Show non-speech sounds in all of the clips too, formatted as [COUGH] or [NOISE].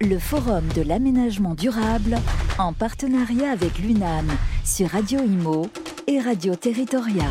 le Forum de l'aménagement durable en partenariat avec l'UNAM sur Radio Imo et Radio Territoria.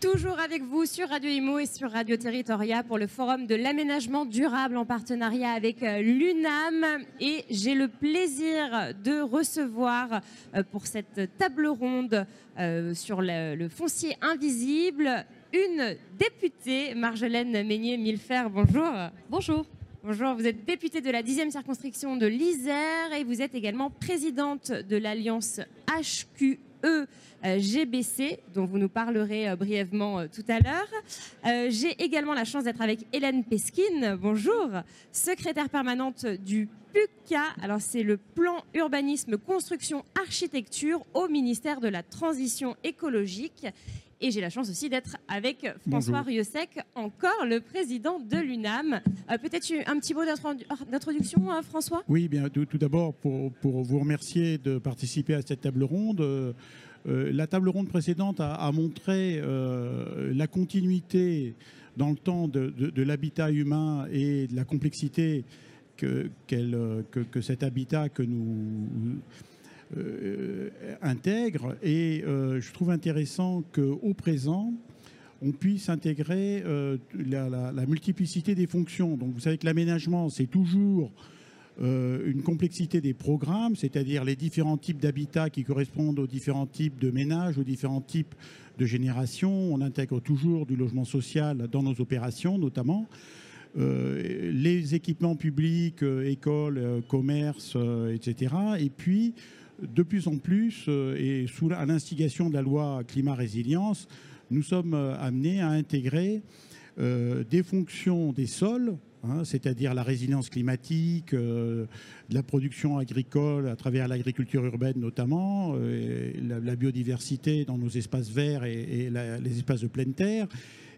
Toujours avec vous sur Radio Imo et sur Radio Territoria pour le Forum de l'aménagement durable en partenariat avec euh, l'UNAM. Et j'ai le plaisir de recevoir euh, pour cette table ronde euh, sur le, foncier invisible une députée, Marjolaine Meignier-Milfer. Bonjour. Bonjour. Bonjour, vous êtes députée de la 10e circonscription de l'Isère et vous êtes également présidente de l'alliance HQE euh, GBC, dont vous nous parlerez euh, brièvement euh, tout à l'heure. J'ai également la chance d'être avec Hélène Peskin, bonjour, secrétaire permanente du PUCA. Alors, c'est le plan urbanisme, construction, architecture au ministère de la Transition écologique. Et j'ai la chance aussi d'être avec François Rieusec, encore le président de l'UNAM. Euh, peut-être un petit mot d'introduction, euh, François? Oui, bien tout, d'abord pour, vous remercier de participer à cette table ronde. Euh, la table ronde précédente a, montré la continuité dans le temps de, l'habitat humain et de la complexité que, que cet habitat que nous euh, intègre. Et euh, je trouve intéressant qu'au présent, on puisse intégrer euh, la, multiplicité des fonctions. Donc vous savez que l'aménagement, c'est toujours une complexité des programmes, c'est-à-dire les différents types d'habitats qui correspondent aux différents types de ménages, aux différents types de générations. On intègre toujours du logement social dans nos opérations, notamment. les équipements publics, écoles, commerces, etc. Et puis, de plus en plus, euh, et à l'instigation de la loi climat résilience, nous sommes euh, amenés à intégrer euh, des fonctions des sols, hein, c'est-à-dire la résilience climatique, la production agricole à travers l'agriculture urbaine notamment, la, biodiversité dans nos espaces verts et, les espaces de pleine terre,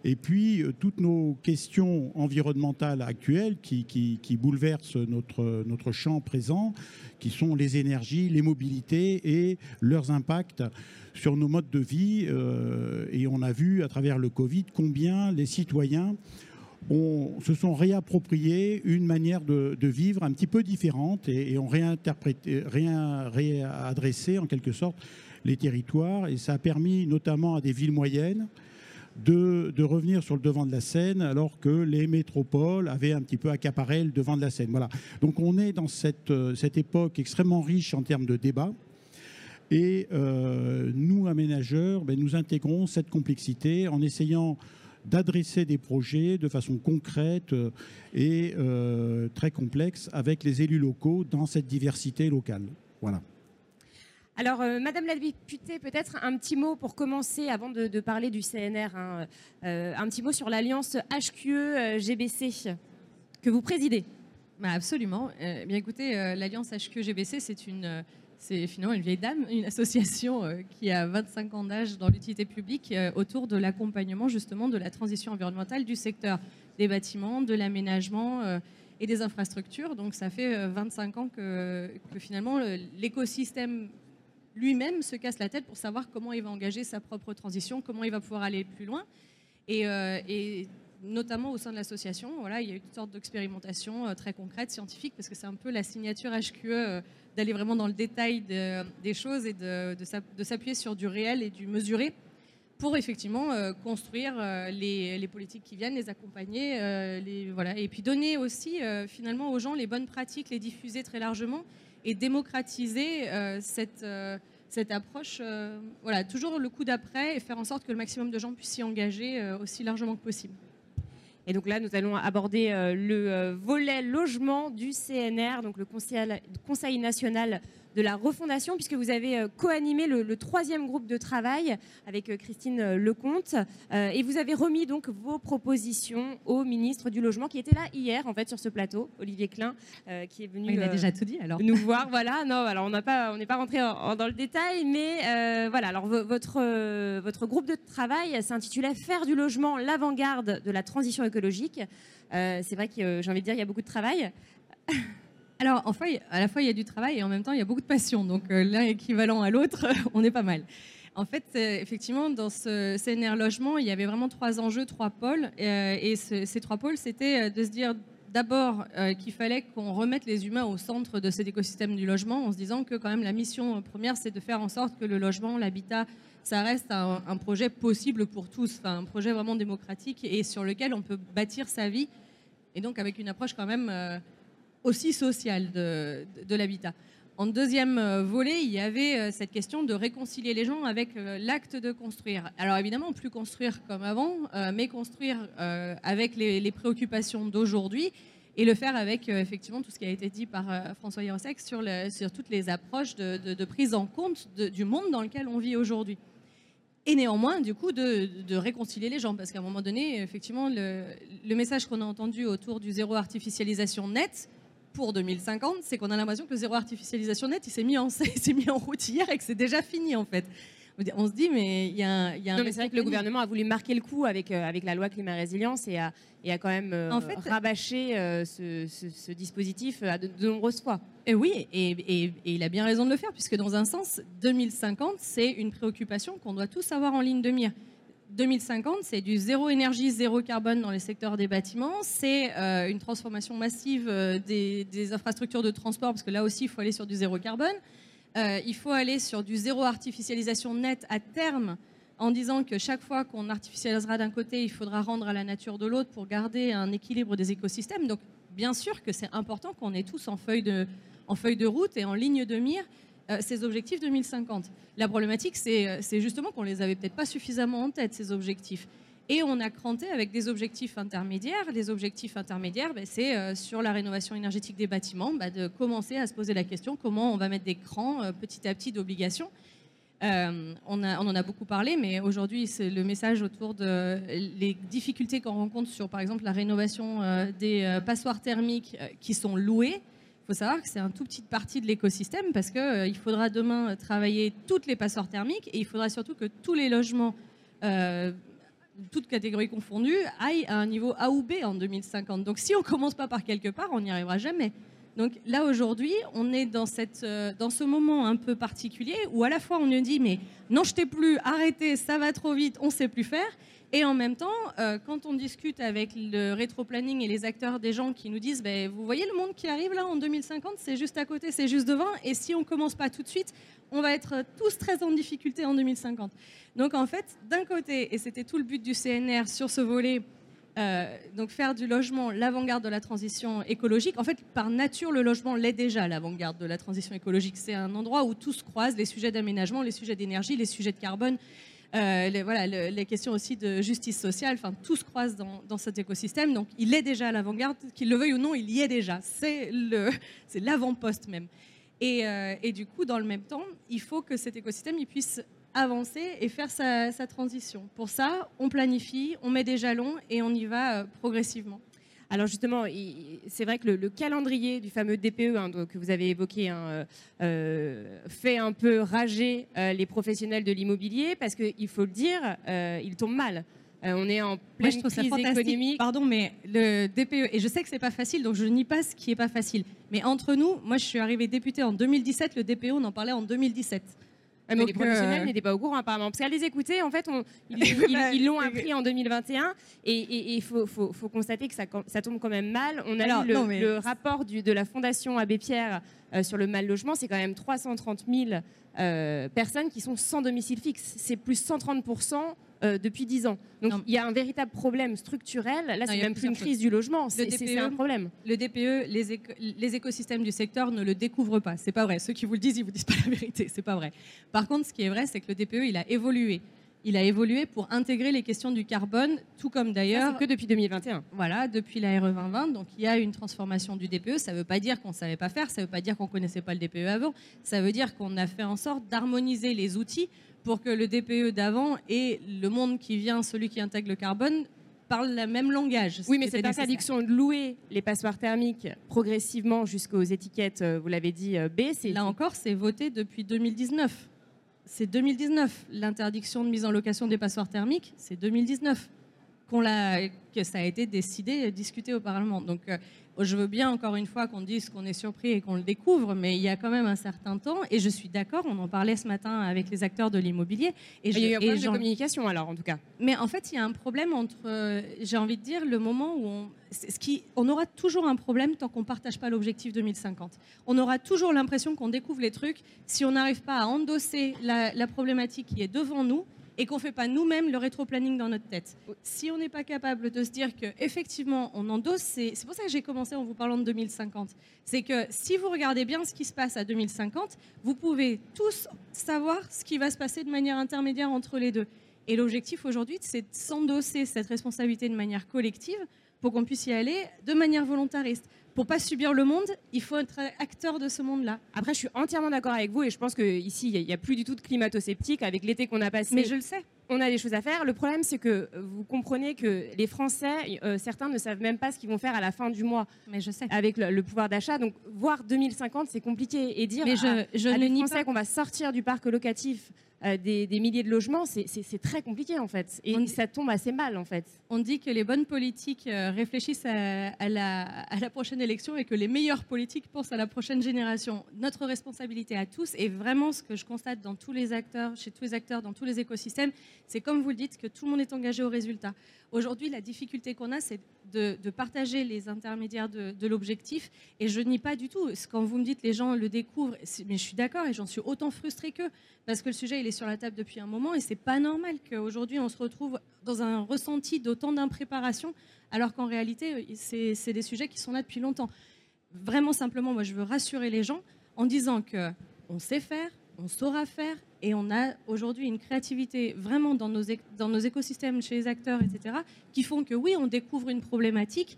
et puis toutes nos questions environnementales actuelles qui, bouleversent notre, notre champ présent, qui sont les énergies, les mobilités et leurs impacts sur nos modes de vie. Euh, et on a vu à travers le Covid combien les citoyens se sont réappropriés une manière de, vivre un petit peu différente et, ont réinterprété, réadressé en quelque sorte les territoires. Et ça a permis notamment à des villes moyennes de, revenir sur le devant de la scène alors que les métropoles avaient un petit peu accaparé le devant de la scène. Voilà. Donc on est dans cette, euh, cette époque extrêmement riche en termes de débat. Et euh, nous, aménageurs, ben, nous intégrons cette complexité en essayant d'adresser des projets de façon concrète euh, et très complexe avec les élus locaux dans cette diversité locale. Voilà. Alors, euh, Madame la députée, peut-être un petit mot pour commencer, avant de, parler du CNR, hein, euh, un petit mot sur l'alliance HQE-GBC euh, que vous présidez. Bah, absolument. Eh bien écoutez, l'alliance HQE-GBC, c'est une, c'est finalement une vieille dame, une association qui a 25 ans d'âge dans l'utilité publique autour de l'accompagnement justement de la transition environnementale du secteur des bâtiments, de l'aménagement et des infrastructures. Donc ça fait 25 ans que finalement l'écosystème lui-même se casse la tête pour savoir comment il va engager sa propre transition, comment il va pouvoir aller plus loin. Et, euh, notamment au sein de l'association, voilà, il y a eu toutes sortes d'expérimentations euh, très concrètes, scientifiques, parce que c'est un peu la signature HQE euh, d'aller vraiment dans le détail des choses et de, s'appuyer sur du réel et du mesuré pour effectivement construire les, politiques qui viennent, les accompagner, voilà, et puis donner aussi finalement aux gens les bonnes pratiques, les diffuser très largement et démocratiser euh, cette, euh, cette approche. Euh, voilà, toujours le coup d'après et faire en sorte que le maximum de gens puissent s'y engager aussi largement que possible. Et donc là, nous allons aborder le volet logement du CNR, donc le Conseil, Conseil national de la refondation, puisque vous avez euh, co-animé le, troisième groupe de travail avec euh, Christine euh, Lecomte, et vous avez remis donc vos propositions au ministre du Logement, qui était là hier, en fait, sur ce plateau, Olivier Klein, qui est venu Il a déjà tout dit, alors. nous voir. Voilà, non, alors on n'a pas, n'est pas rentré dans le détail, mais voilà. Alors votre votre groupe de travail s'intitulait Faire du logement l'avant-garde de la transition écologique. C'est vrai que j'ai envie de dire, il y a beaucoup de travail. [LAUGHS] Alors, à la fois, il y a du travail et en même temps, il y a beaucoup de passion. Donc, euh, l'un équivalent à l'autre, [LAUGHS] on est pas mal. En fait, effectivement, dans ce CNR logement, il y avait vraiment trois enjeux, trois pôles. Euh, et ces trois pôles, c'était euh, de se dire d'abord euh, qu'il fallait qu'on remette les humains au centre de cet écosystème du logement, en se disant que quand même la mission première, c'est de faire en sorte que le logement, l'habitat, ça reste un, projet possible pour tous, un projet vraiment démocratique et sur lequel on peut bâtir sa vie, et donc avec une approche quand même euh, aussi sociale de, l'habitat. En deuxième euh, volet, il y avait euh, cette question de réconcilier les gens avec euh, l'acte de construire. Alors évidemment, plus construire comme avant, mais construire avec les, préoccupations d'aujourd'hui et le faire avec effectivement tout ce qui a été dit par François Hirosek sur, toutes les approches de, prise en compte du monde dans lequel on vit aujourd'hui. Et néanmoins, du coup, de, réconcilier les gens, parce qu'à un moment donné, effectivement, le message qu'on a entendu autour du zéro artificialisation net, pour 2050, c'est qu'on a l'impression que le zéro artificialisation net, il s'est mis, en, [LAUGHS] mis en route hier et que c'est déjà fini en fait. On se dit, mais il y a un. Y a non, mais c'est vrai que le gouvernement a voulu marquer le coup avec, euh, avec la loi climat résilience et a, et a quand même euh, en fait, rabâché euh, ce, ce, ce, dispositif à de, de, nombreuses fois. Et oui, et, et, et, il a bien raison de le faire, puisque dans un sens, 2050, c'est une préoccupation qu'on doit tous avoir en ligne de mire. 2050, c'est du zéro énergie, zéro carbone dans les secteurs des bâtiments. C'est euh, une transformation massive euh, des, infrastructures de transport, parce que là aussi, il faut aller sur du zéro carbone. Euh, il faut aller sur du zéro artificialisation nette à terme, en disant que chaque fois qu'on artificialisera d'un côté, il faudra rendre à la nature de l'autre pour garder un équilibre des écosystèmes. Donc, bien sûr que c'est important qu'on ait tous en feuille, de, route et en ligne de mire ces objectifs 2050. La problématique, euh, c'est justement qu'on les avait peut-être pas suffisamment en tête, ces objectifs. Et on a cranté avec des objectifs intermédiaires. Les objectifs intermédiaires, ben, c'est euh, sur la rénovation énergétique des bâtiments, ben, de commencer à se poser la question comment on va mettre des crans euh, petit à petit d'obligations. Euh, on, on, en a beaucoup parlé, mais aujourd'hui, c'est le message autour de difficultés qu'on rencontre sur, par exemple, la rénovation euh, des euh, passoires thermiques qui sont louées. Il faut savoir que c'est un tout petite partie de l'écosystème parce qu'il euh, faudra demain travailler toutes les passoires thermiques et il faudra surtout que tous les logements, euh, toutes catégories confondues, aillent à un niveau A ou B en 2050. Donc si on ne commence pas par quelque part, on n'y arrivera jamais. Donc là aujourd'hui, on est dans, cette, euh, dans ce moment un peu particulier où à la fois on nous dit mais non je t'ai plus, arrêtez, ça va trop vite, on ne sait plus faire. Et en même temps, euh, quand on discute avec le rétro-planning et les acteurs des gens qui nous disent ben, Vous voyez le monde qui arrive là en 2050, c'est juste à côté, c'est juste devant, et si on ne commence pas tout de suite, on va être tous très en difficulté en 2050. Donc en fait, d'un côté, et c'était tout le but du CNR sur ce volet, euh, donc faire du logement l'avant-garde de la transition écologique. En fait, par nature, le logement l'est déjà l'avant-garde de la transition écologique. C'est un endroit où tout se croise, les sujets d'aménagement, les sujets d'énergie, les sujets de carbone, euh, les, voilà, le, les questions aussi de justice sociale, enfin tout se croise dans, dans cet écosystème. Donc il est déjà à l'avant-garde, qu'il le veuille ou non, il y est déjà. C'est [LAUGHS] l'avant-poste même. Et, euh, et, du coup, dans le même temps, il faut que cet écosystème il puisse avancer et faire sa, sa transition. Pour ça, on planifie, on met des jalons et on y va euh, progressivement. Alors justement, c'est vrai que le, le, calendrier du fameux DPE hein, que vous avez évoqué hein, euh, fait un peu rager euh, les professionnels de l'immobilier parce qu'il faut le dire, euh, il tombe mal. Euh, on est en pleine Moi, crise économique. Pardon, mais le DPE, et je sais que c'est pas facile, donc je nie pas ce qui est pas facile. Mais entre nous, moi je suis arrivée députée en 2017, le DPE on en parlait en 2017. Mais Donc, les professionnels euh... n'étaient pas au courant apparemment. Parce qu'à les écouter, en fait, on, ils [LAUGHS] l'ont appris en 2021 et il faut, faut, faut, constater que ça, ça, tombe quand même mal. On a Alors, lu le, mais... le, rapport du, de la Fondation Abbé Pierre sur le mal logement, c'est quand même 330 000 euh, personnes qui sont sans domicile fixe. C'est plus 130% euh, depuis 10 ans. Donc non. il y a un véritable problème structurel. Là, c'est même plus une crise du logement, c'est un problème. Le DPE, les, éco les, écosystèmes du secteur ne le découvrent pas. C'est pas vrai. Ceux qui vous le disent, ils vous disent pas la vérité. C'est pas vrai. Par contre, ce qui est vrai, c'est que le DPE, il a évolué. Il a évolué pour intégrer les questions du carbone, tout comme d'ailleurs. que depuis 2021. Voilà, depuis la RE 2020. Donc il y a une transformation du DPE. Ça ne veut pas dire qu'on ne savait pas faire, ça ne veut pas dire qu'on ne connaissait pas le DPE avant. Ça veut dire qu'on a fait en sorte d'harmoniser les outils pour que le DPE d'avant et le monde qui vient, celui qui intègre le carbone, parlent le même langage. Oui, mais cette interdiction de louer les passoires thermiques progressivement jusqu'aux étiquettes, euh, vous l'avez dit, euh, B, c'est... Là encore, c'est voté depuis 2019. C'est 2019. L'interdiction de mise en location des passoires thermiques, c'est 2019. Qu'on l'a, que ça a été décidé, discuté au Parlement. Donc, euh, je veux bien encore une fois qu'on dise qu'on est surpris et qu'on le découvre, mais il y a quand même un certain temps. Et je suis d'accord, on en parlait ce matin avec les acteurs de l'immobilier. Et, il y a eu un problème de communication alors, en tout cas. Mais en fait, il y a un problème entre, euh, j'ai envie de dire, le moment où on, ce qui, on aura toujours un problème tant qu'on ne partage pas l'objectif 2050. On aura toujours l'impression qu'on découvre les trucs si on n'arrive pas à endosser la, la problématique qui est devant nous et qu'on ne fait pas nous-mêmes le rétro-planning dans notre tête. Si on n'est pas capable de se dire qu'effectivement, on endosse, c'est pour ça que j'ai commencé en vous parlant de 2050. C'est que si vous regardez bien ce qui se passe à 2050, vous pouvez tous savoir ce qui va se passer de manière intermédiaire entre les deux. Et l'objectif aujourd'hui, c'est de s'endosser cette responsabilité de manière collective pour qu'on puisse y aller de manière volontariste pour pas subir le monde, il faut être acteur de ce monde-là. Après, je suis entièrement d'accord avec vous et je pense qu'ici, il n'y a, plus du tout de climato-sceptique avec l'été qu'on a passé. Mais je le sais. On a des choses à faire. Le problème, c'est que vous comprenez que les Français, euh, certains ne savent même pas ce qu'ils vont faire à la fin du mois. Mais je sais. Avec le, pouvoir d'achat. Donc, voir 2050, c'est compliqué. Et dire Mais je, à, je à ne les Français qu'on va sortir du parc locatif euh, des, milliers de logements, c'est très compliqué en fait. Et ça tombe assez mal en fait. On dit que les bonnes politiques euh, réfléchissent à, la, à, la, prochaine élection et que les meilleures politiques pensent à la prochaine génération. Notre responsabilité à tous, et vraiment ce que je constate dans tous les acteurs, chez tous les acteurs, dans tous les écosystèmes, c'est comme vous le dites, que tout le monde est engagé au résultat. Aujourd'hui, la difficulté qu'on a, c'est de, partager les intermédiaires de, l'objectif. Et je nie pas du tout. Quand vous me dites les gens le découvrent, mais je suis d'accord et j'en suis autant frustrée qu'eux. Parce que le sujet, il est sur la table depuis un moment et c'est pas normal qu'aujourd'hui, on se retrouve dans un ressenti d'autant d'impréparation, alors qu'en réalité, c'est des sujets qui sont là depuis longtemps. Vraiment simplement, moi, je veux rassurer les gens en disant que on sait faire, on saura faire et on a aujourd'hui une créativité vraiment dans nos, dans nos écosystèmes, chez les acteurs, etc., qui font que oui, on découvre une problématique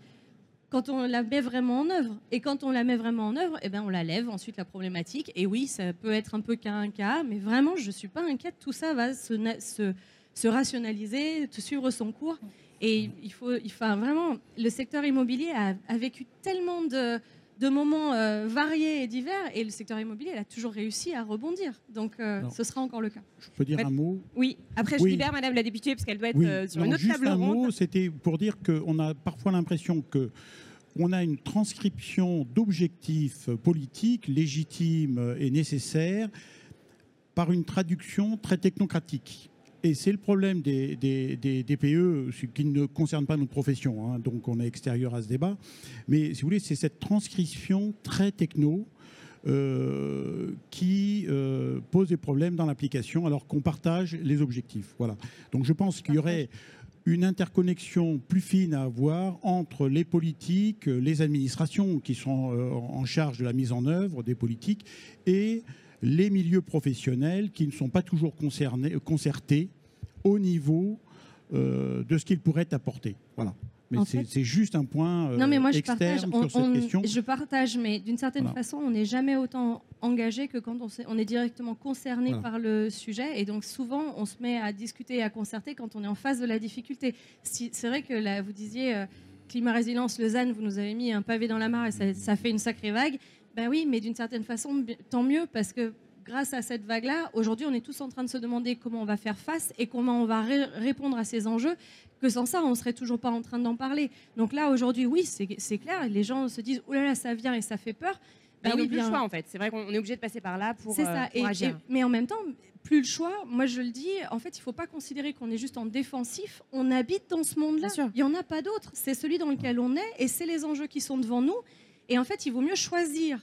quand on la met vraiment en œuvre. Et quand on la met vraiment en œuvre, eh ben, on la lève ensuite la problématique. Et oui, ça peut être un peu qu'un cas, mais vraiment, je ne suis pas inquiète. Tout ça va se, se, se rationaliser, suivre son cours. Et il faut, il faut vraiment, le secteur immobilier a, a vécu tellement de, de moments euh, variés et divers, et le secteur immobilier a toujours réussi à rebondir. Donc euh, ce sera encore le cas. Je peux dire un mot? Oui, après je libère Madame la députée, parce qu'elle doit être euh, sur une autre juste table un ronde. mot, c'était pour dire qu'on a parfois l'impression que on a une transcription d'objectifs politiques légitimes et nécessaires par une traduction très technocratique. Et c'est le problème des, des, DPE, ce qui ne concerne pas notre profession, hein, donc on est extérieur à ce débat. Mais si vous voulez, c'est cette transcription très techno euh, qui euh, pose des problèmes dans l'application alors qu'on partage les objectifs. Voilà. Donc je pense qu'il y aurait une interconnexion plus fine à avoir entre les politiques, les administrations qui sont euh, en charge de la mise en œuvre des politiques et les milieux professionnels qui ne sont pas toujours concernés, concertés au niveau euh, de ce qu'ils pourraient apporter. Voilà. Mais c'est juste un point euh, non, mais moi, je partage, sur cette question. Je partage, mais d'une certaine façon, on n'est jamais autant engagé que quand on, on est directement concerné par le sujet. Et donc souvent, on se met à discuter et à concerter quand on est en face de la difficulté. Si, c'est vrai que là, vous disiez... Euh, climat résilience Lausanne, vous nous avez mis un pavé dans la mare et ça, ça fait une sacrée vague. Ben oui, mais d'une certaine façon, tant mieux parce que grâce à cette vague-là, aujourd'hui, on est tous en train de se demander comment on va faire face et comment on va répondre à ces enjeux, que sans ça, on ne serait toujours pas en train d'en parler. Donc là, aujourd'hui, oui, c'est clair, les gens se disent, oh là là, ça vient et ça fait peur. Ben oui, plus le choix en fait. C'est vrai qu'on est obligé de passer par là pour, ça. Euh, pour agir. mais en même temps, plus le choix. Moi, je le dis. En fait, il ne faut pas considérer qu'on est juste en défensif. On habite dans ce monde-là. Il n'y en a pas d'autre. C'est celui dans lequel on est et c'est les enjeux qui sont devant nous. Et en fait, il vaut mieux choisir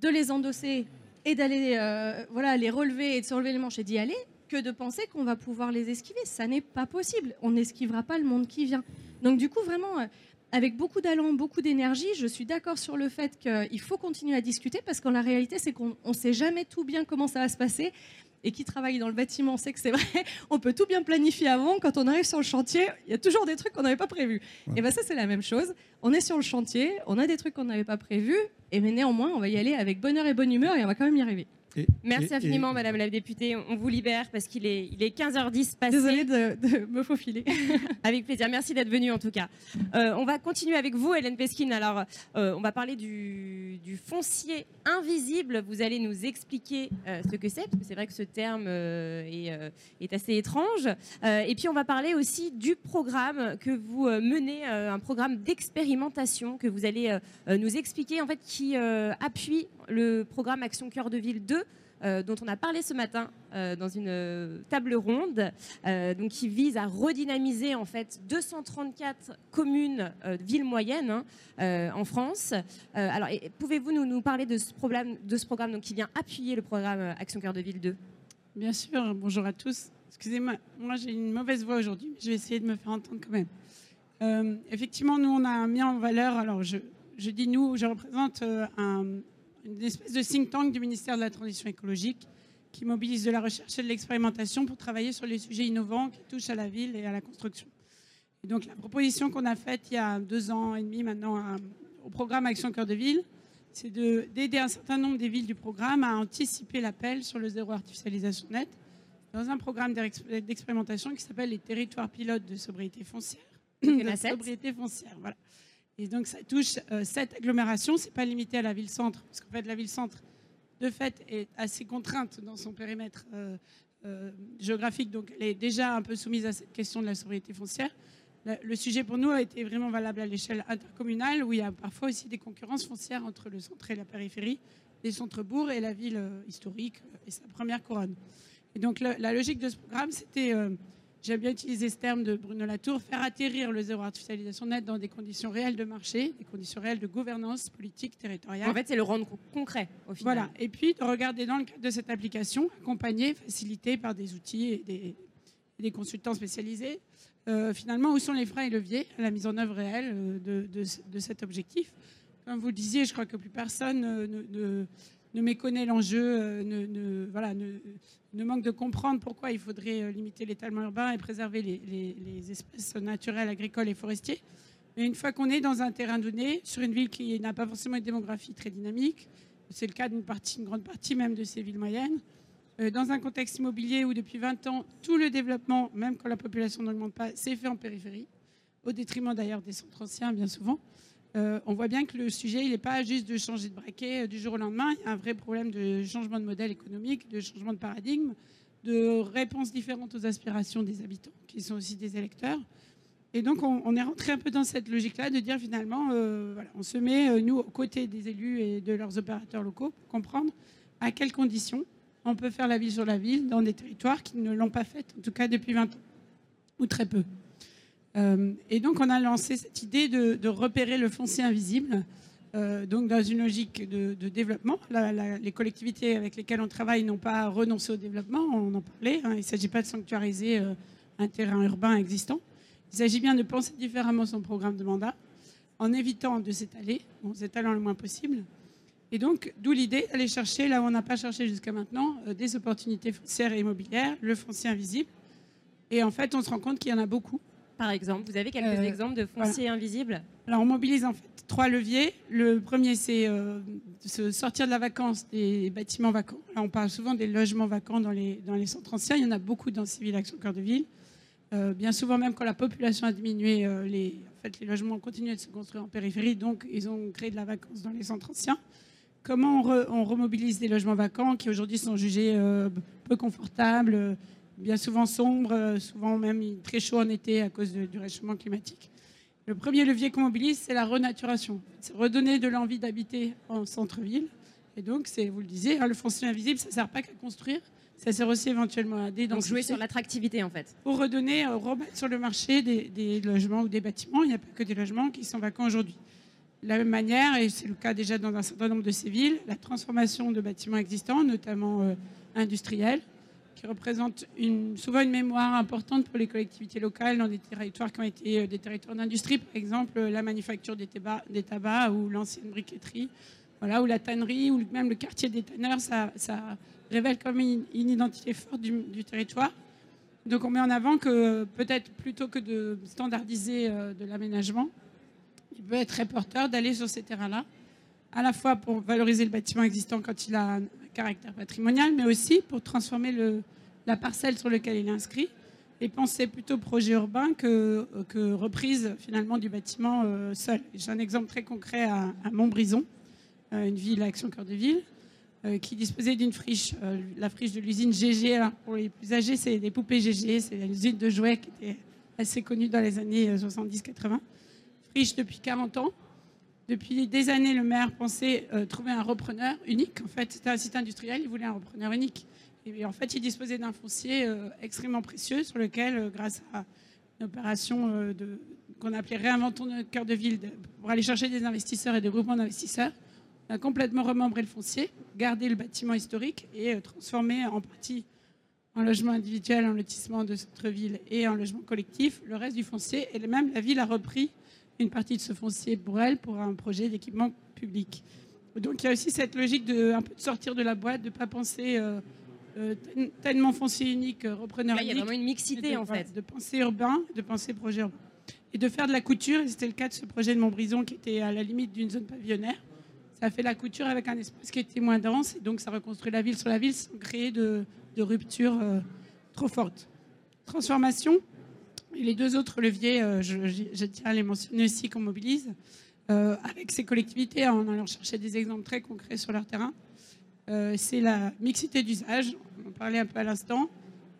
de les endosser et d'aller euh, voilà, les relever et de se relever les manches et d'y aller que de penser qu'on va pouvoir les esquiver. Ça n'est pas possible. On n'esquivera pas le monde qui vient. Donc du coup, vraiment, euh, avec beaucoup d'allant, beaucoup d'énergie, je suis d'accord sur le fait qu'il faut continuer à discuter parce qu'en la réalité, c'est qu'on ne sait jamais tout bien comment ça va se passer et qui travaille dans le bâtiment sait que c'est vrai. [LAUGHS] On peut tout bien planifier avant. Quand on arrive sur le chantier, il y a toujours des trucs qu'on n'avait pas prévus. Et bien ça, c'est la même chose. On est sur le chantier, on a des trucs qu'on n'avait pas prévus, et mais néanmoins, on va y aller avec bonheur et bonne humeur et on va quand même y arriver. Et- Merci et- infiniment, et- Madame la députée. On vous libère parce qu'il est, il est 15h10 passé. Désolée de, de me faufiler. [LAUGHS] Avec plaisir. Merci d'être venu en tout cas. Euh, on va continuer avec vous, Hélène Peskin. Alors, euh, on va parler du, du foncier invisible. Vous allez nous expliquer euh, ce que c'est, parce que c'est vrai que ce terme euh, est, euh, est assez étrange. Euh, et puis, on va parler aussi du programme que vous euh, menez, euh, un programme d'expérimentation que vous allez nous expliquer, en fait, qui euh, appuie le programme Action Cœur de Ville 2. euh, dont on a parlé ce matin euh, dans une euh, table ronde donc qui vise à redynamiser en fait 234 communes, villes moyennes hein, en France. Alors, pouvez-vous nous, parler de ce programme donc, qui vient appuyer le programme Action Cœur de Ville 2 Bien sûr, bonjour à tous. Excusez-moi, moi j'ai une mauvaise voix aujourd'hui, mais je vais essayer de me faire entendre quand même. Effectivement, nous on a mis en valeur, alors je, dis nous, je représente un- une espèce de think tank du ministère de la Transition écologique qui mobilise de la recherche et de l'expérimentation pour travailler sur les sujets innovants qui touchent à la ville et à la construction. Et donc la proposition qu'on a faite il y a deux ans et demi maintenant à- au programme Action Cœur de Ville, c'est de- d'aider un certain nombre des villes du programme à anticiper l'appel sur le zéro artificialisation net dans un programme d'ex- d'expérimentation qui s'appelle les territoires pilotes de sobriété foncière. De sept. sobriété foncière, voilà. Et donc ça touche euh, sept agglomérations, c'est pas limité à la ville-centre, parce qu'en fait la ville-centre, de fait, est assez contrainte dans son périmètre euh, euh, géographique, donc elle est déjà un peu soumise à cette question de la sobriété foncière. Le, sujet pour nous a été vraiment valable à l'échelle intercommunale, où il y a parfois aussi des concurrences foncières entre le centre et la périphérie, les centres-bourgs et la ville euh, historique et sa première couronne. Et donc la logique de ce programme, c'était, j'aime bien utiliser ce terme de Bruno Latour, faire atterrir le zéro artificialisation net dans des conditions réelles de marché, des conditions réelles de gouvernance politique territoriale. En fait, c'est le rendre co- concret au final. Voilà. Et puis de regarder dans le cadre de cette application, accompagné, facilité par des outils et des, consultants spécialisés, euh, finalement, où sont les freins et leviers à la mise en œuvre réelle euh, de, de ce- de cet objectif? Comme vous le disiez, je crois que plus personne euh, ne, ne- ne méconnaît l'enjeu, euh, ne, voilà, ne, manque de comprendre pourquoi il faudrait euh, limiter l'étalement urbain et préserver les, les- les espèces naturelles, agricoles et forestiers. Mais une fois qu'on est dans un terrain donné, sur une ville qui n'a pas forcément une démographie très dynamique, c'est le cas d'une grande partie même de ces villes moyennes, euh, dans un contexte immobilier où depuis 20 ans, tout le développement, même quand la population n'augmente pas, s'est fait en périphérie, au détriment d'ailleurs des centres anciens bien souvent. Euh, on voit bien que le sujet, il n'est pas juste de changer de braquet euh, du jour au lendemain. Il y a un vrai problème de changement de modèle économique, de changement de paradigme, de réponses différentes aux aspirations des habitants, qui sont aussi des électeurs. Et donc, on, est rentré un peu dans cette logique-là de dire finalement, euh, on se met, nous, aux côtés des élus et de leurs opérateurs locaux pour comprendre à quelles conditions on peut faire la ville sur la ville dans des territoires qui ne l'ont pas faite, en tout cas depuis 20 ans, ou très peu. Euh, et donc, on a lancé cette idée de, repérer le foncier invisible, euh, donc dans une logique de, développement. Les collectivités avec lesquelles on travaille n'ont pas renoncé au développement, on en parlait. hein. il ne s'agit pas de sanctuariser euh, un terrain urbain existant. Il s'agit bien de penser différemment son programme de mandat, en évitant de s'étaler, en s'étalant le moins possible. Et donc, d'où l'idée d'aller chercher, là où on n'a pas cherché jusqu'à maintenant, des opportunités foncières et immobilières, le foncier invisible. Et en fait, on se rend compte qu'il y en a beaucoup. Par exemple, vous avez quelques Euh, exemples de fonciers invisibles? Alors, on mobilise en fait trois leviers. Le premier, c'est euh, se sortir de la vacance des bâtiments vacants. Là, on parle souvent des logements vacants dans les, dans les centres anciens. Il y en a beaucoup dans Civil Action Cœur de Ville. Euh, bien souvent, même quand la population a diminué, les, en fait, les logements ont continué de se construire en périphérie, donc ils ont créé de la vacance dans les centres anciens. Comment on, re- on remobilise des logements vacants qui aujourd'hui sont jugés peu confortables, bien souvent sombres, euh, souvent même très chauds en été à cause de- du réchauffement climatique le premier levier qu'on mobilise, c'est la renaturation. C'est redonner de l'envie d'habiter en centre-ville. Et donc, c'est, vous le disiez, hein, le foncier invisible, ça ne sert pas qu'à construire, ça sert aussi éventuellement à Donc dédensifier. jouer sur l'attractivité en fait. Pour redonner, euh, remettre sur le marché des, des logements ou des bâtiments. Il n'y a pas que des logements qui sont vacants aujourd'hui. De la même manière, et c'est le cas déjà dans un certain nombre de ces villes, la transformation de bâtiments existants, notamment euh, industriels, qui représentent une, souvent une mémoire importante pour les collectivités locales dans des territoires qui ont été euh, des territoires d'industrie, par exemple euh, la manufacture des, tabacs, ou l'ancienne briqueterie, voilà, ou la tannerie, ou même le quartier des tanneurs, ça, révèle comme une, identité forte du, du territoire. Donc on met en avant que peut-être plutôt que de standardiser euh, de l'aménagement, il peut être très porteur d'aller sur ces terrains-là, à la fois pour valoriser le bâtiment existant quand il a caractère patrimonial, mais aussi pour transformer la parcelle sur laquelle il est inscrit et penser plutôt projet urbain que, que reprise finalement du bâtiment euh, seul. J'ai un exemple très concret à, Montbrison, euh, une ville, Action Cœur de Ville, euh, qui disposait d'une friche, la friche de l'usine GG. Pour les plus âgés, c'est des poupées GG, c'est une usine de jouets qui était assez connue dans les années 70-80. Friche depuis 40 ans. Depuis des années, le maire pensait trouver un repreneur unique. En fait, c'était un site industriel, il voulait un repreneur unique. Et en fait, il disposait d'un foncier euh, extrêmement précieux sur lequel, euh, grâce à une opération euh, qu'on appelait Réinventons notre cœur de ville pour aller chercher des investisseurs et des groupements d'investisseurs, on a complètement remembré le foncier, gardé le bâtiment historique et transformé en partie en logement individuel, en lotissement de centre-ville et en logement collectif le reste du foncier. Et même la ville a repris une partie de ce foncier pour elle pour un projet d'équipement public. Donc il y a aussi cette logique de, un peu de sortir de la boîte, de ne pas penser euh, tellement foncier unique, euh, repreneur unique. Il y a vraiment une mixité en fait. De penser urbain, de penser projet urbain. Et de faire de la couture, et c'était le cas de ce projet de Montbrison qui était à la limite d'une zone pavillonnaire. Ça a fait la couture avec un espace qui était moins dense, et donc ça reconstruit la ville sur la ville sans créer de, de rupture euh, trop forte. Transformation, les deux autres leviers, je, je, tiens à les mentionner aussi qu'on mobilise, avec ces collectivités en allant chercher des exemples très concrets sur leur terrain. Euh, c'est la mixité d'usage, on en parlait un peu à l'instant,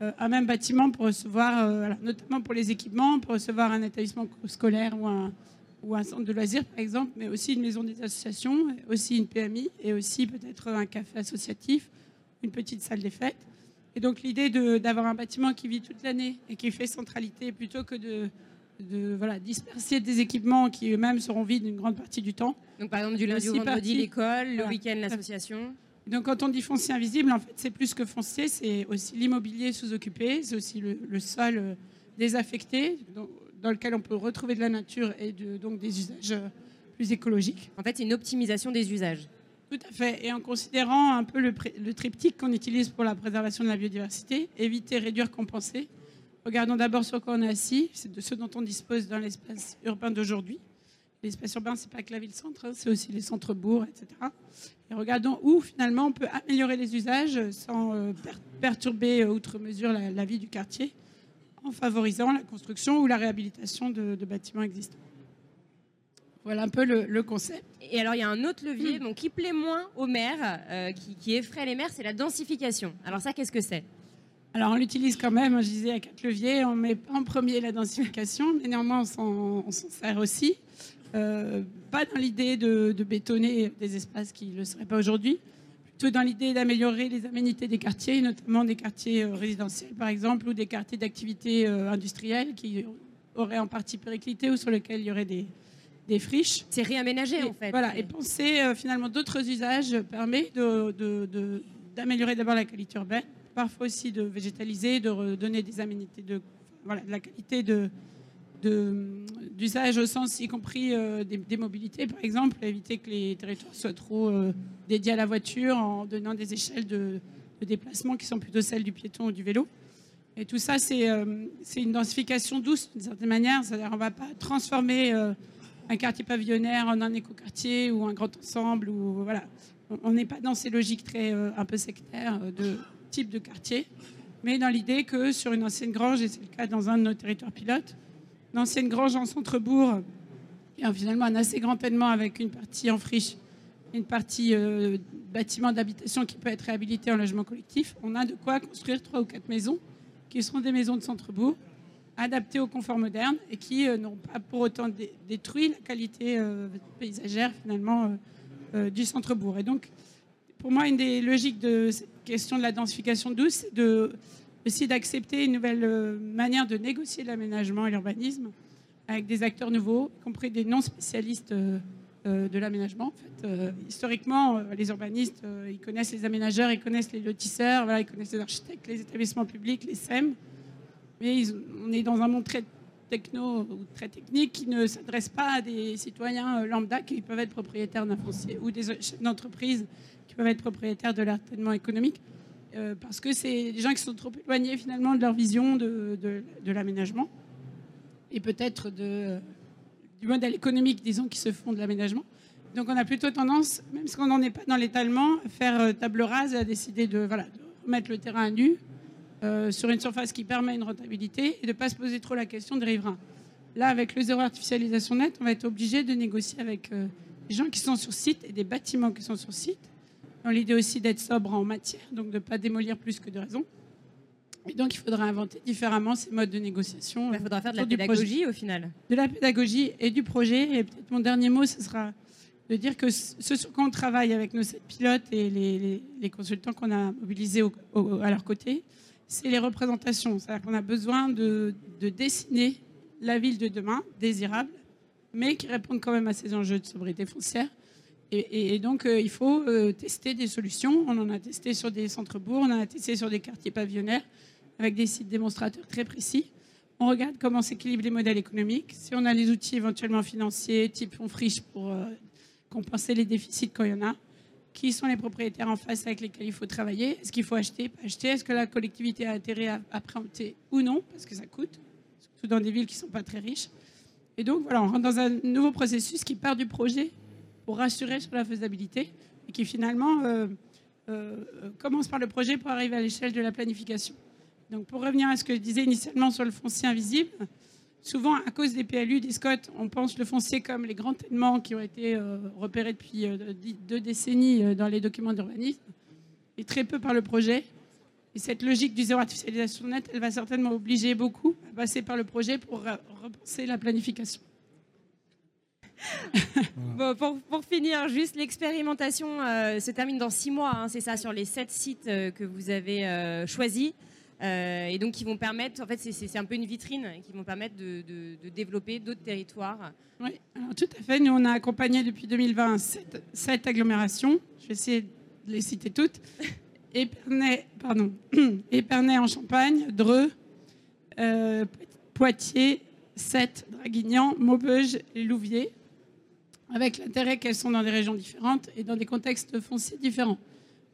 euh, un même bâtiment pour recevoir, euh, notamment pour les équipements, pour recevoir un établissement scolaire ou un, ou un centre de loisirs par exemple, mais aussi une maison des associations, aussi une PMI et aussi peut-être un café associatif, une petite salle des fêtes. Et donc l'idée d'avoir un bâtiment qui vit toute l'année et qui fait centralité plutôt que de, de voilà, disperser des équipements qui eux-mêmes seront vides une grande partie du temps. Donc par exemple du lundi au vendredi l'école, le week-end l'association. Donc quand on dit foncier invisible, en fait, c'est plus que foncier, c'est aussi l'immobilier sous-occupé, c'est aussi le, sol euh, désaffecté dans, lequel on peut retrouver de la nature et donc des usages euh, plus écologiques. En fait, c'est une optimisation des usages. Tout à fait. Et en considérant un peu le, triptyque qu'on utilise pour la préservation de la biodiversité, éviter, réduire, compenser, regardons d'abord sur quoi on est assis, c'est de ce dont on dispose dans l'espace urbain d'aujourd'hui. L'espace urbain, c'est pas que la ville-centre, hein, c'est aussi les centres-bourgs, etc. Et regardons où finalement on peut améliorer les usages sans euh, perturber euh, outre mesure la, vie du quartier, en favorisant la construction ou la réhabilitation de, bâtiments existants. Voilà un peu le, concept. Et alors, il y a un autre levier donc, qui plaît moins aux maires, euh, qui, effraie les maires, c'est la densification. Alors ça, qu'est-ce que c'est? Alors, on l'utilise quand même, je disais, à quatre leviers. On met pas en premier la densification, mais néanmoins, on s'en sert aussi. Euh, pas dans l'idée de, bétonner des espaces qui ne le seraient pas aujourd'hui, plutôt dans l'idée d'améliorer les aménités des quartiers, notamment des quartiers euh, résidentiels par exemple, ou des quartiers d'activité industrielle qui auraient en partie périclité ou sur lesquels il y aurait des, des friches. C'est réaménager en fait. Voilà, et penser finalement d'autres usages permet d'améliorer d'abord la qualité urbaine, parfois aussi de végétaliser, de redonner des aménités, de, voilà, de la qualité de, d'usage au sens y compris euh, des, mobilités, par exemple, éviter que les territoires soient trop euh, dédiés à la voiture en donnant des échelles de, déplacement qui sont plutôt celles du piéton ou du vélo. Et tout ça, c'est euh, une densification douce d'une certaine manière. C'est-à-dire on ne va pas transformer un quartier pavillonnaire en un écoquartier ou un grand ensemble. Ou, voilà. On n'est pas dans ces logiques très un peu sectaires de type de quartier, mais dans l'idée que sur une ancienne grange, et c'est le cas dans un de nos territoires pilotes, l'ancienne grange en centre-bourg, qui a finalement un assez grand événement avec une partie en friche, une partie euh, bâtiment d'habitation qui peut être réhabilité en logement collectif. On a de quoi construire trois ou quatre maisons qui seront des maisons de centre-bourg, adaptées au confort moderne et qui euh, n'ont pas pour autant détruit la qualité euh, paysagère finalement du centre-bourg. Et donc, pour moi, une des logiques de cette question de la densification douce, c'est aussi d'accepter une nouvelle euh, manière de négocier l'aménagement et l'urbanisme avec des acteurs nouveaux, y compris des non-spécialistes euh, euh, de l'aménagement. En fait, historiquement, les urbanistes, ils connaissent les aménageurs, ils connaissent les lotisseurs, ils connaissent les architectes, les établissements publics, les SEM. Mais on est dans un monde très techno ou très technique qui ne s'adresse pas à des citoyens lambda qui peuvent être propriétaires d'un foncier ou des chefs d'entreprise qui peuvent être propriétaires de l'entraînement économique. Euh, parce que c'est des gens qui sont trop éloignés finalement de leur vision de, de, l'aménagement et peut-être du modèle économique, disons, qui se font de l'aménagement. Donc on a plutôt tendance, même si on n'en est pas dans l'étalement, à faire euh, table rase et à décider de, voilà, de remettre le terrain à nu euh, sur une surface qui permet une rentabilité et de ne pas se poser trop la question des riverains. Là, avec le zéro artificialisation net, on va être obligé de négocier avec euh, des gens qui sont sur site et des bâtiments qui sont sur site, dans l'idée aussi d'être sobre en matière, donc de ne pas démolir plus que de raison. Et donc, il faudra inventer différemment ces modes de négociation. Il faudra faire de la pédagogie au final. de la pédagogie et du projet. Et peut-être mon dernier mot, ce sera de dire que ce sur quoi on travaille avec nos sept pilotes et les, les- les consultants qu'on a mobilisés au- au- à leur côté, c'est les représentations. C'est-à-dire qu'on a besoin de, de dessiner la ville de demain, désirable, mais qui répondent quand même à ces enjeux de sobriété foncière. Et donc, euh, il faut euh, tester des solutions. On en a testé sur des centres-bourgs, on en a testé sur des quartiers pavillonnaires, avec des sites démonstrateurs très précis. On regarde comment s'équilibrent les modèles économiques. Si on a les outils éventuellement financiers, type fonds friche pour euh, compenser les déficits quand il y en a. Qui sont les propriétaires en face avec lesquels il faut travailler Est-ce qu'il faut acheter, pas acheter? Est-ce que la collectivité a intérêt à, à ou non? Parce que ça coûte, surtout dans des villes qui ne sont pas très riches. Et donc voilà, on rentre dans un nouveau processus qui part du projet pour rassurer sur la faisabilité et qui finalement euh, euh, commence par le projet pour arriver à l'échelle de la planification. Donc pour revenir à ce que je disais initialement sur le foncier invisible, souvent à cause des PLU, des SCOT, on pense le foncier comme les grands ténements qui ont été euh, repérés depuis euh, deux décennies euh, dans les documents d'urbanisme et très peu par le projet. Et cette logique du zéro artificialisation nette, elle va certainement obliger beaucoup à passer par le projet pour re- repenser la planification. [LAUGHS] Bon, pour, pour finir, juste l'expérimentation se termine dans six mois, hein, c'est ça, sur les sept sites que vous avez choisis. Euh, et donc qui vont permettre, en fait c'est- un peu une vitrine, qui vont permettre de, de- de développer d'autres territoires. Oui, alors tout à fait. Nous, on a accompagné depuis 2020 sept, sept agglomérations. Je vais essayer de les citer toutes. [LAUGHS] Épernay, pardon, [CLEARS THROAT] Épernay en Champagne, Dreux, euh, Poitiers, Sète, Draguignan, Maubeuge et Louviers, avec l'intérêt qu'elles sont dans des régions différentes et dans des contextes fonciers différents.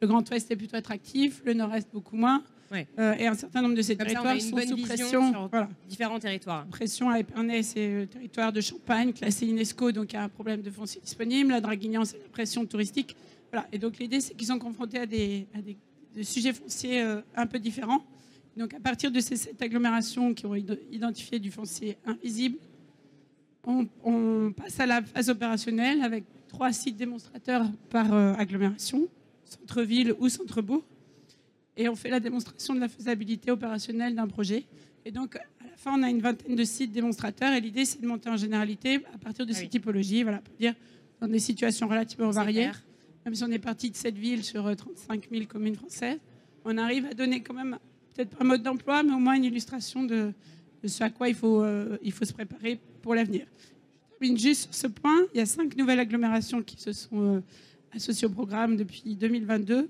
Le Grand Ouest est plutôt attractif, le Nord-Est beaucoup moins, Ouais. Euh, et un certain nombre de ces Comme ça, on a territoires une sont bonne sous pression. sur Voilà. différents territoires. Pression à Épernay, c'est le territoire de Champagne, classé UNESCO, donc il y a un problème de foncier disponible. La Draguignan, c'est la pression touristique. Voilà. Et donc l'idée, c'est qu'ils sont confrontés à des, à des- des sujets fonciers euh, un peu différents. Donc à partir de ces sept agglomérations qui ont id- identifié du foncier invisible, on, on passe à la phase opérationnelle avec trois sites démonstrateurs par euh, agglomération, centre-ville ou centre-bourg. Et on fait la démonstration de la faisabilité opérationnelle d'un projet. Et donc, à la fin, on a une vingtaine de sites démonstrateurs. Et l'idée, c'est de monter en généralité à partir de Ah ces oui. typologies, voilà, pour dire dans des situations relativement variées. clair. Même si on est parti de cette ville sur euh, 35 000 communes françaises, on arrive à donner quand même, peut-être pas un mode d'emploi, mais au moins une illustration de, de ce à quoi il faut, euh, il faut se préparer pour l'avenir. Je termine juste sur ce point. Il y a cinq nouvelles agglomérations qui se sont euh, associées au programme depuis 2022.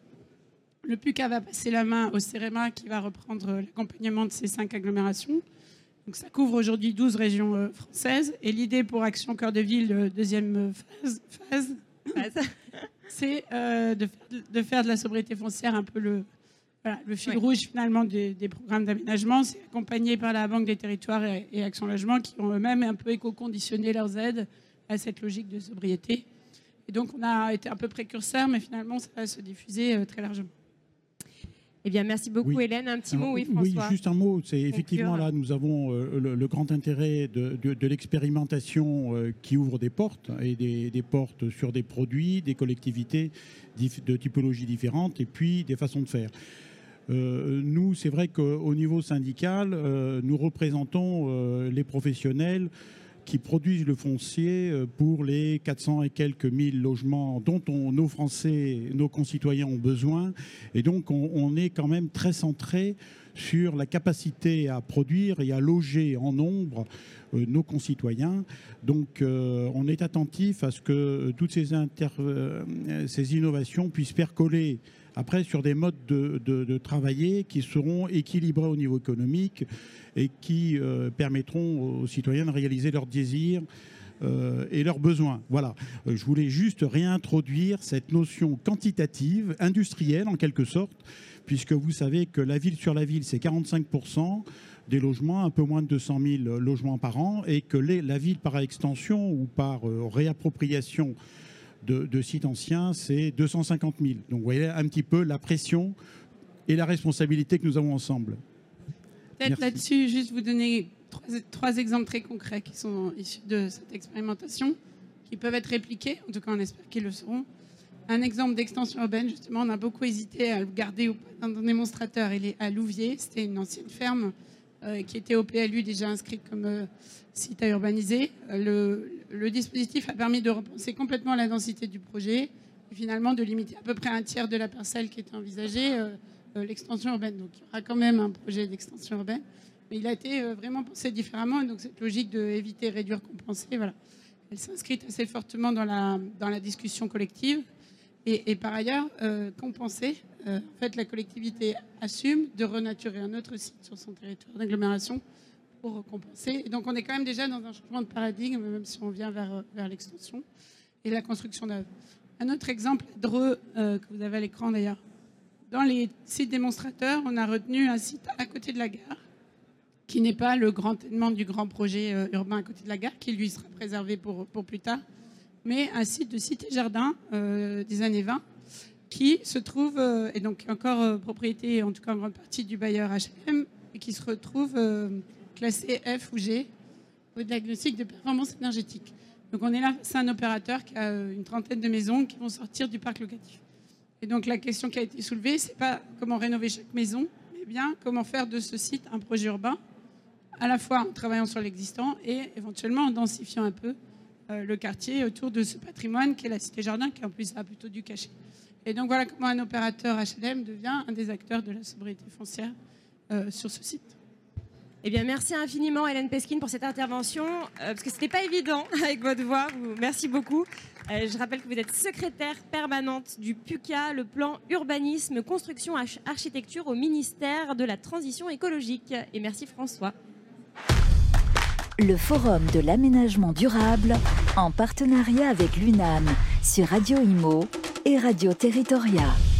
Le PUCA va passer la main au CEREMA qui va reprendre l'accompagnement de ces cinq agglomérations. Donc ça couvre aujourd'hui 12 régions euh, françaises. Et l'idée pour Action Cœur de Ville, euh, deuxième euh, phase, phase [LAUGHS] c'est euh, de, faire de- de faire de la sobriété foncière un peu le, voilà, le fil rouge finalement des, des programmes d'aménagement. C'est accompagné par la Banque des Territoires et, et Action Logement qui ont eux-mêmes un peu éco-conditionné leurs aides à cette logique de sobriété. Et donc on a été un peu précurseur, mais finalement ça va se diffuser euh, très largement. Eh bien, merci beaucoup, Oui. Hélène. Un petit Alors, mot, oui, François. juste un mot. C'est effectivement là, nous avons euh, le, le grand intérêt de, de- de l'expérimentation euh, qui ouvre des portes et des, des portes sur des produits, des collectivités de typologies différentes et puis des façons de faire. Euh, nous, c'est vrai qu'au niveau syndical, nous représentons les professionnels qui produisent le foncier euh, pour les 400 et quelques mille logements dont on- nos Français, nos concitoyens ont besoin. Et donc, on, est quand même très centré sur la capacité à produire et à loger en nombre euh, nos concitoyens. Donc, euh, on est attentif à ce que toutes ces innovations puissent percoler après sur des modes de, de- travailler qui seront équilibrés au niveau économique et qui euh, permettront aux citoyens de réaliser leurs désirs euh, et leurs besoins. Voilà. Euh, je voulais juste réintroduire cette notion quantitative, industrielle en quelque sorte, puisque vous savez que la ville sur la ville, c'est 45% des logements, un peu moins de 200 000 logements par an, et que la ville par extension ou par réappropriation de, sites anciens, c'est 250 000. Donc vous voyez un petit peu la pression et la responsabilité que nous avons ensemble. Peut-être là-dessus, juste vous donner trois, exemples très concrets qui sont issus de cette expérimentation, qui peuvent être répliqués, en tout cas on espère qu'ils le seront. Un exemple d'extension urbaine, justement, on a beaucoup hésité à le garder dans un démonstrateur. Il est à Louviers, c'était une ancienne ferme euh, qui était au PLU déjà inscrite comme euh, site à urbaniser. Euh, le, dispositif a permis de repenser complètement la densité du projet et finalement de limiter à peu près un tiers de la parcelle qui était envisagée l'extension urbaine. Donc il y aura quand même un projet d'extension urbaine, mais il a été vraiment pensé différemment. Donc cette logique de éviter, réduire, compenser, voilà, elle s'inscrit assez fortement dans la discussion collective. Et, par ailleurs, compenser, en fait, la collectivité assume de renaturer un autre site sur son territoire d'agglomération pour compenser. Donc on est quand même déjà dans un changement de paradigme, même si on vient vers, l'extension et la construction d'œuvres. Un autre exemple, Dreux, euh, que vous avez à l'écran d'ailleurs. Dans les sites démonstrateurs, on a retenu un site à côté de la gare, qui n'est pas le grand élément du grand projet euh, urbain à côté de la gare, qui lui sera préservé pour, pour plus tard, mais un site de cité-jardin euh, des années 20, qui se trouve, et donc encore propriété, en tout cas en grande partie du bailleur HM, et qui se retrouve classé F ou G au diagnostic de performance énergétique. Donc on est là, c'est un opérateur qui a euh, une trentaine de maisons qui vont sortir du parc locatif. Et donc la question qui a été soulevée, c'est pas comment rénover chaque maison, mais bien comment faire de ce site un projet urbain, à la fois en travaillant sur l'existant et éventuellement en densifiant un peu euh, le quartier autour de ce patrimoine qui est la cité jardin, qui en plus a plutôt du cachet. Et donc voilà comment un opérateur HLM devient un des acteurs de la sobriété foncière euh, sur ce site. Eh bien, merci infiniment, Hélène Peskin, pour cette intervention, euh, parce que ce n'était pas évident [LAUGHS] avec votre voix. Merci beaucoup. Euh, je rappelle que vous êtes secrétaire permanente du PUCA, le plan urbanisme, construction, architecture au ministère de la Transition écologique. Et merci, François. Le Forum de l'aménagement durable, en partenariat avec l'UNAM, sur Radio Imo et Radio Territoria.